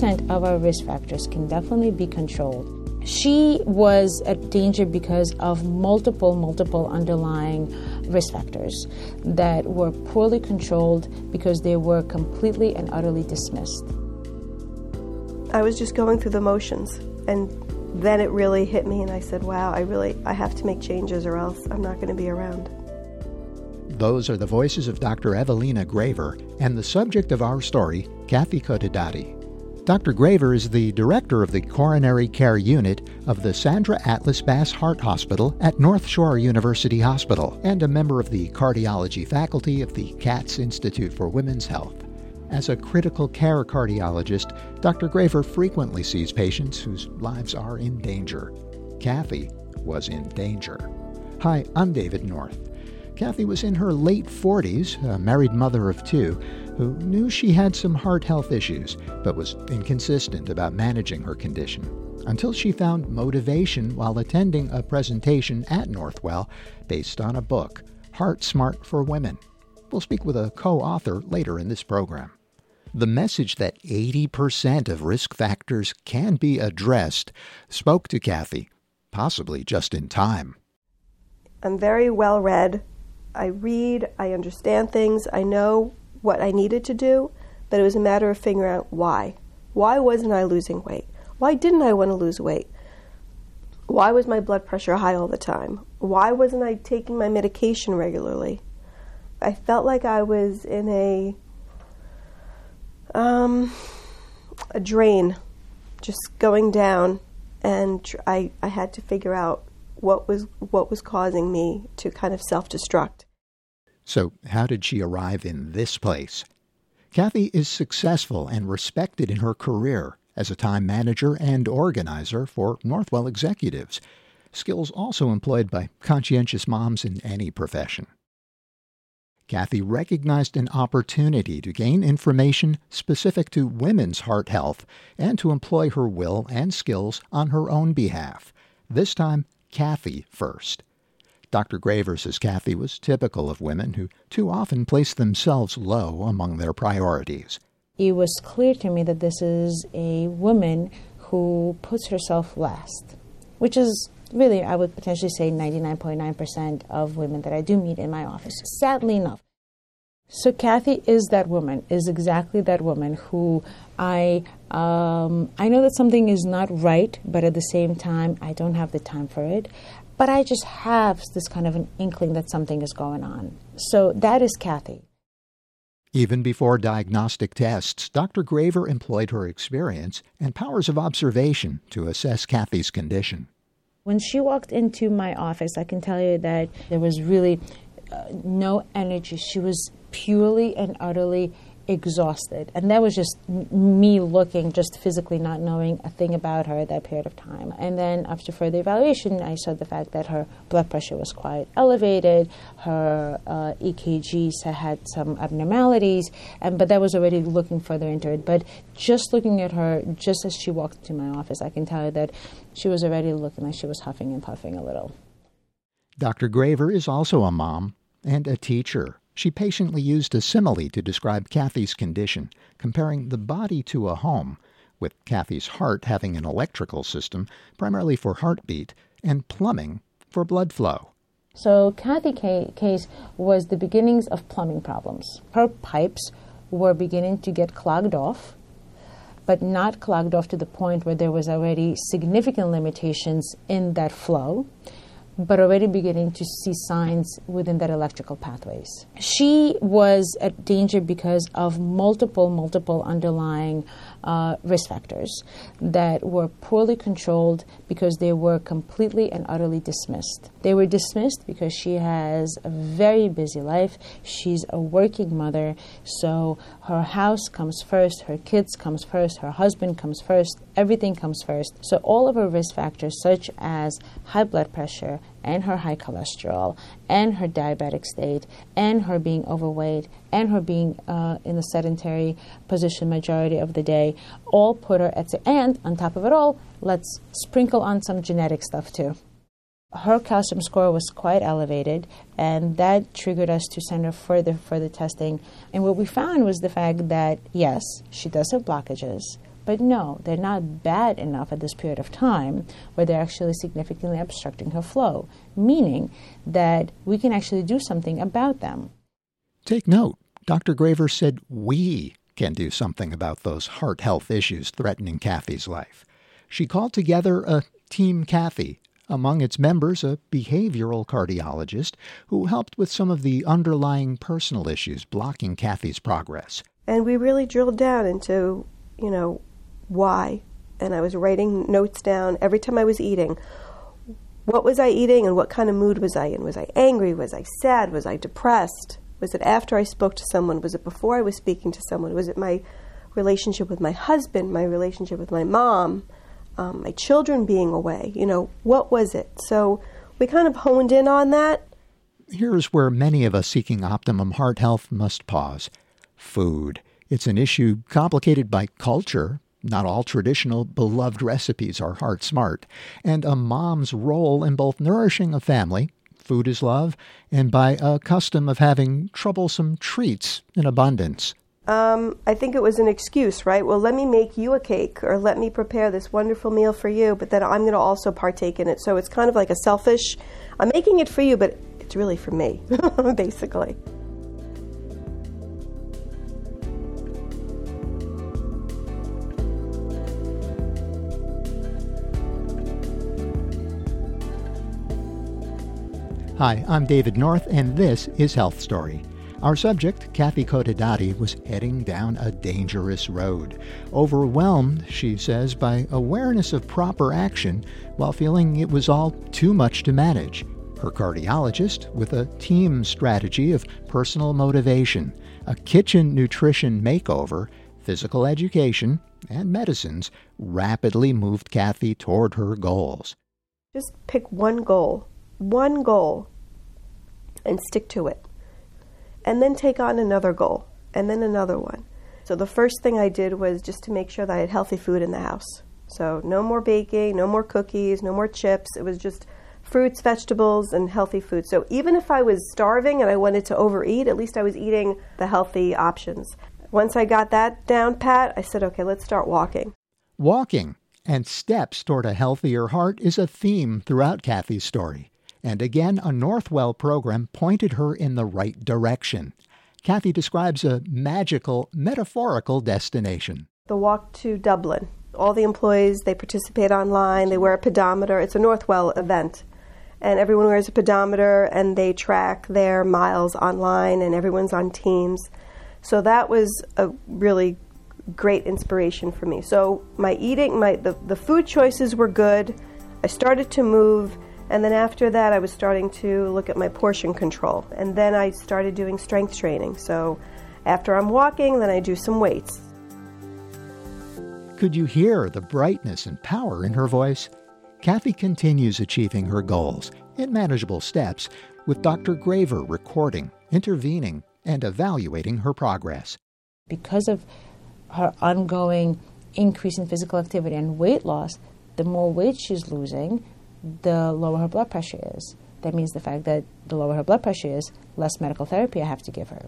80% of our risk factors can definitely be controlled. She was at danger because of multiple, multiple underlying risk factors that were poorly controlled because they were completely and utterly dismissed. I was just going through the motions and then it really hit me and I said, "Wow, I really I have to make changes or else I'm not going to be around." Those are the voices of Dr. Evelina Grayver and the subject of our story, Kathy Kotadati. Dr. Grayver is the director of the coronary care unit of the Sandra Atlas Bass Heart Hospital at North Shore University Hospital and a member of the cardiology faculty of the Katz Institute for Women's Health. As a critical care cardiologist, Dr. Grayver frequently sees patients whose lives are in danger. Kathy was in danger. Hi, I'm David North. Kathy was in her late 40s, a married mother of two, who knew she had some heart health issues, but was inconsistent about managing her condition. Until she found motivation while attending a presentation at Northwell based on a book, Heart Smart for Women. We'll speak with a co author later in this program. The message that 80% of risk factors can be addressed spoke to Kathy, possibly just in time. I'm very well read. I read, I understand things, I know what I needed to do, but it was a matter of figuring out why. Why wasn't I losing weight? Why didn't I want to lose weight? Why was my blood pressure high all the time? Why wasn't I taking my medication regularly? I felt like I was in a um, a drain, just going down, and I I had to figure out what was what was causing me to kind of self-destruct. So, how did she arrive in this place? Kathy is successful and respected in her career as a time manager and organizer for Northwell executives, skills also employed by conscientious moms in any profession. Kathy recognized an opportunity to gain information specific to women's heart health and to employ her will and skills on her own behalf, this time Kathy first. Dr. Grayver says Kathy was typical of women who too often place themselves low among their priorities. It was clear to me that this is a woman who puts herself last, which is really, I would potentially say 99.9% of women that I do meet in my office, sadly enough. So Kathy is that woman, is exactly that woman who I um, I know that something is not right, but at the same time I don't have the time for it but I just have this kind of an inkling that something is going on. So that is Kathy. Even before diagnostic tests, Dr. Grayver employed her experience and powers of observation to assess Kathy's condition. When she walked into my office, I can tell you that there was really uh, no energy. She was purely and utterly exhausted. And that was just me looking, just physically not knowing a thing about her at that period of time. And then after further evaluation, I saw the fact that her blood pressure was quite elevated, her uh, EKGs had some abnormalities, and but that was already looking further into it. But just looking at her, just as she walked into my office, I can tell you that she was already looking like she was huffing and puffing a little. Dr. Grayver is also a mom and a teacher. She patiently used a simile to describe Kathy's condition, comparing the body to a home, with Kathy's heart having an electrical system primarily for heartbeat and plumbing for blood flow. So Kathy's case was the beginnings of plumbing problems. Her pipes were beginning to get clogged off, but not clogged off to the point where there was already significant limitations in that flow but already beginning to see signs within that electrical pathways. She was at danger because of multiple, multiple underlying uh, risk factors that were poorly controlled because they were completely and utterly dismissed. They were dismissed because she has a very busy life. She's a working mother, so her house comes first, her kids comes first, her husband comes first, everything comes first. So all of her risk factors such as high blood pressure and her high cholesterol and her diabetic state and her being overweight and her being uh, in a sedentary position majority of the day all put her at the end on top of it all let's sprinkle on some genetic stuff too. Her calcium score was quite elevated and that triggered us to send her further further testing. And what we found was the fact that yes she does have blockages But no, they're not bad enough at this period of time where they're actually significantly obstructing her flow, meaning that we can actually do something about them. Take note, Dr. Graver said we can do something about those heart health issues threatening Kathy's life. She called together a Team Kathy, among its members a behavioral cardiologist who helped with some of the underlying personal issues blocking Kathy's progress. And we really drilled down into, you know, why. And I was writing notes down every time I was eating. What was I eating and what kind of mood was I in? Was I angry? Was I sad? Was I depressed? Was it after I spoke to someone? Was it before I was speaking to someone? Was it my relationship with my husband, my relationship with my mom, um, my children being away? You know, what was it? So we kind of honed in on that. Here's where many of us seeking optimum heart health must pause food. It's an issue complicated by culture. Not all traditional beloved recipes are heart smart, and a mom's role in both nourishing a family food is love, and by a custom of having troublesome treats in abundance. Um, I think it was an excuse, right? Well, let me make you a cake or let me prepare this wonderful meal for you, but then I'm going to also partake in it. So it's kind of like a selfish, I'm making it for you, but it's really for me, basically. Hi, I'm David North, and this is Health Story. Our subject, Kathy Kotadati, was heading down a dangerous road. Overwhelmed, she says, by awareness of proper action while feeling it was all too much to manage. Her cardiologist, with a team strategy of personal motivation, a kitchen nutrition makeover, physical education, and medicines, rapidly moved Kathy toward her goals. Just pick one goal one goal and stick to it. And then take on another goal and then another one. So the first thing I did was just to make sure that I had healthy food in the house. So no more baking, no more cookies, no more chips. It was just fruits, vegetables, and healthy food. So even if I was starving and I wanted to overeat, at least I was eating the healthy options. Once I got that down pat, I said, okay, let's start walking. Walking and steps toward a healthier heart is a theme throughout Kathy's story. And again, a Northwell program pointed her in the right direction. Kathy describes a magical, metaphorical destination. The walk to Dublin. All the employees, they participate online, they wear a pedometer. It's a Northwell event. And everyone wears a pedometer and they track their miles online and everyone's on teams. So that was a really great inspiration for me. So my eating, my the, the food choices were good. I started to move and then after that, I was starting to look at my portion control. And then I started doing strength training. So after I'm walking, then I do some weights. Could you hear the brightness and power in her voice? Kathy continues achieving her goals in manageable steps, with Dr. Grayver recording, intervening, and evaluating her progress. Because of her ongoing increase in physical activity and weight loss, the more weight she's losing, the lower her blood pressure is. That means the fact that the lower her blood pressure is, less medical therapy I have to give her.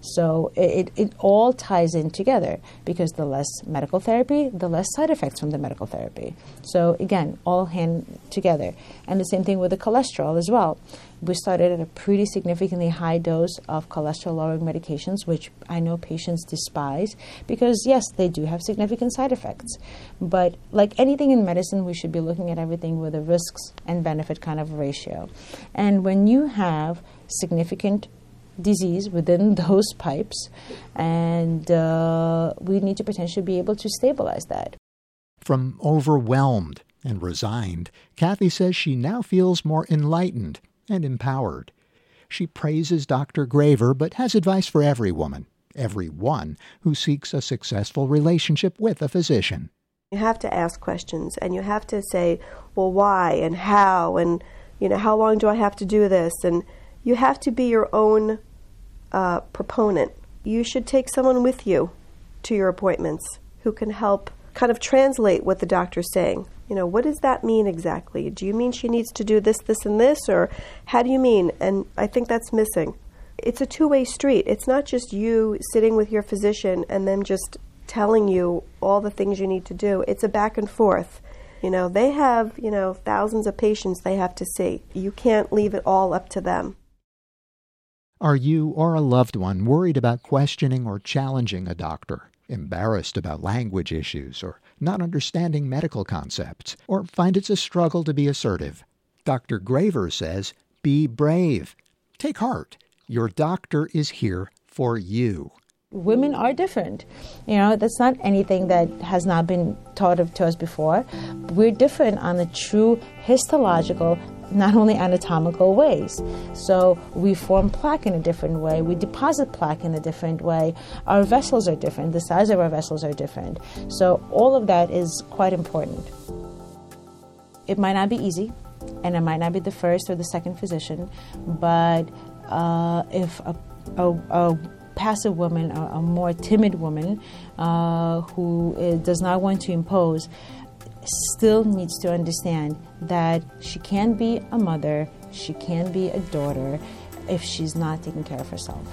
So it, it all ties in together because the less medical therapy, the less side effects from the medical therapy. So again, all hand together. And the same thing with the cholesterol as well. We started at a pretty significantly high dose of cholesterol lowering medications, which I know patients despise because, yes, they do have significant side effects. But like anything in medicine, we should be looking at everything with a risks and benefit kind of ratio. And when you have significant disease within those pipes, and uh, we need to potentially be able to stabilize that. From overwhelmed and resigned, Kathy says she now feels more enlightened and empowered. She praises Dr. Grayver, but has advice for every woman, every one who seeks a successful relationship with a physician. You have to ask questions and you have to say, well, why and how and, you know, how long do I have to do this? And you have to be your own uh, proponent. You should take someone with you to your appointments who can help kind of translate what the doctor's saying. You know, what does that mean exactly? Do you mean she needs to do this, this, and this? Or how do you mean? And I think that's missing. It's a two way street. It's not just you sitting with your physician and them just telling you all the things you need to do. It's a back and forth. You know, they have, you know, thousands of patients they have to see. You can't leave it all up to them. Are you or a loved one worried about questioning or challenging a doctor, embarrassed about language issues, or not understanding medical concepts, or find it's a struggle to be assertive? Dr. Grayver says, be brave. Take heart. Your doctor is here for you women are different. You know, that's not anything that has not been taught of, to us before. We're different on the true histological, not only anatomical ways. So we form plaque in a different way, we deposit plaque in a different way. Our vessels are different, the size of our vessels are different. So all of that is quite important. It might not be easy, and it might not be the first or the second physician, but uh, if a, a, a passive woman, a, a more timid woman uh, who uh, does not want to impose, still needs to understand that she can be a mother, she can be a daughter if she's not taking care of herself.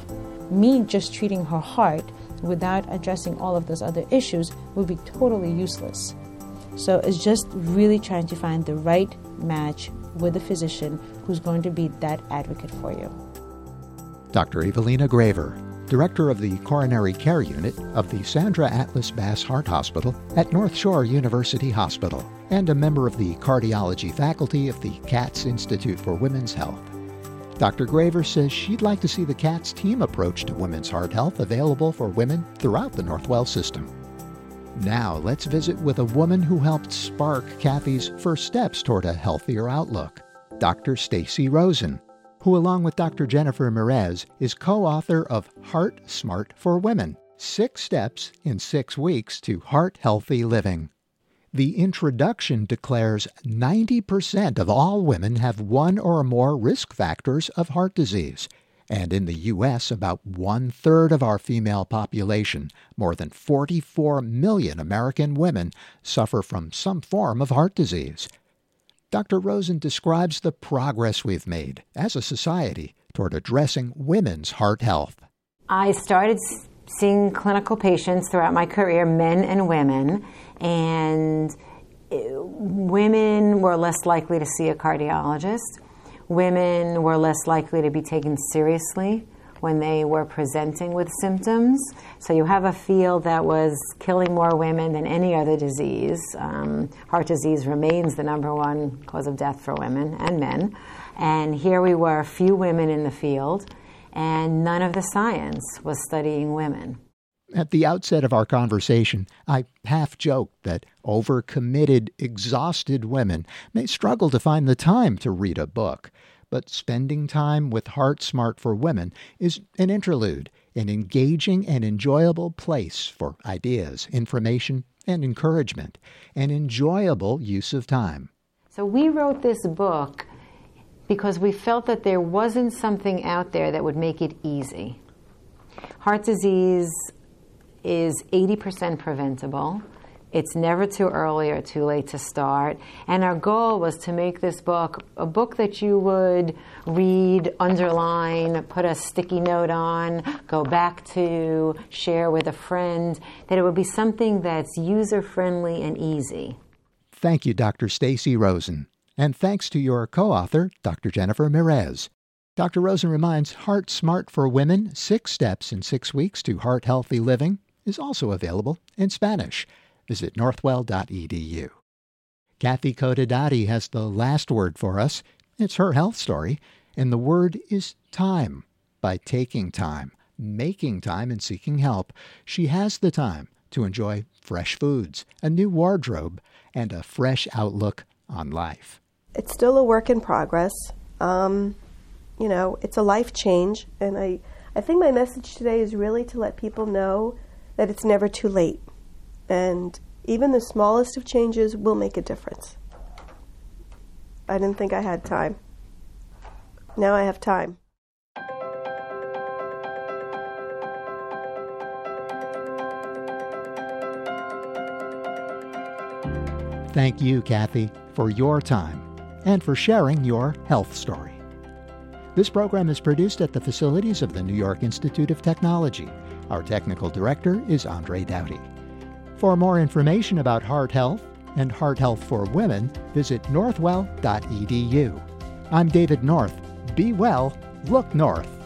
Me just treating her heart without addressing all of those other issues would be totally useless. So it's just really trying to find the right match with a physician who's going to be that advocate for you. Dr. Evelina Grayver, director of the Coronary Care Unit of the Sandra Atlas Bass Heart Hospital at North Shore University Hospital, and a member of the cardiology faculty of the Katz Institute for Women's Health. Dr. Grayver says she'd like to see the Katz team approach to women's heart health available for women throughout the Northwell system. Now, let's visit with a woman who helped spark Kathy's first steps toward a healthier outlook, Dr. Stacey Rosen who, along with Dr. Jennifer Mieres, is co author of Heart Smart for Women Six Steps in Six Weeks to Heart Healthy Living. The introduction declares 90% of all women have one or more risk factors of heart disease. And in the U.S., about one third of our female population, more than 44 million American women, suffer from some form of heart disease. Dr. Rosen describes the progress we've made as a society toward addressing women's heart health. I started seeing clinical patients throughout my career, men and women, and eh, women were less likely to see a cardiologist. Women were less likely to be taken seriously when they were presenting with symptoms. So you have a field that was killing more women than any other disease. Um, heart disease remains the number one cause of death for women and men. And here we were, a few women in the field, and none of the science was studying women. At the outset of our conversation, I half joked that overcommitted, exhausted women may struggle to find the time to read a book but spending time with Heart Smart for Women is an interlude, an engaging and enjoyable place for ideas, information, and encouragement, an enjoyable use of time. So we wrote this book because we felt that there wasn't something out there that would make it easy. Heart disease is 80% preventable. It's never too early or too late to start. And our goal was to make this book a book that you would read, underline, put a sticky note on, go back to, share with a friend, that it would be something that's user friendly and easy. Thank you, Dr. Stacey Rosen. And thanks to your co author, Dr. Jennifer Mieres. Dr. Rosen reminds Heart Smart for Women Six Steps in Six Weeks to Heart Healthy Living is also available in Spanish. Visit northwell.edu. Kathy Cotedati has the last word for us. It's her health story, and the word is time. By taking time, making time, and seeking help, she has the time to enjoy fresh foods, a new wardrobe, and a fresh outlook on life. It's still a work in progress. Um, you know, it's a life change, and I, I think my message today is really to let people know that it's never too late. And even the smallest of changes will make a difference. I didn't think I had time. Now I have time. Thank you, Kathy, for your time and for sharing your health story. This program is produced at the facilities of the New York Institute of Technology. Our technical director is Andre Dowdy. For more information about heart health and heart health for women, visit northwell.edu. I'm David North. Be well, look north.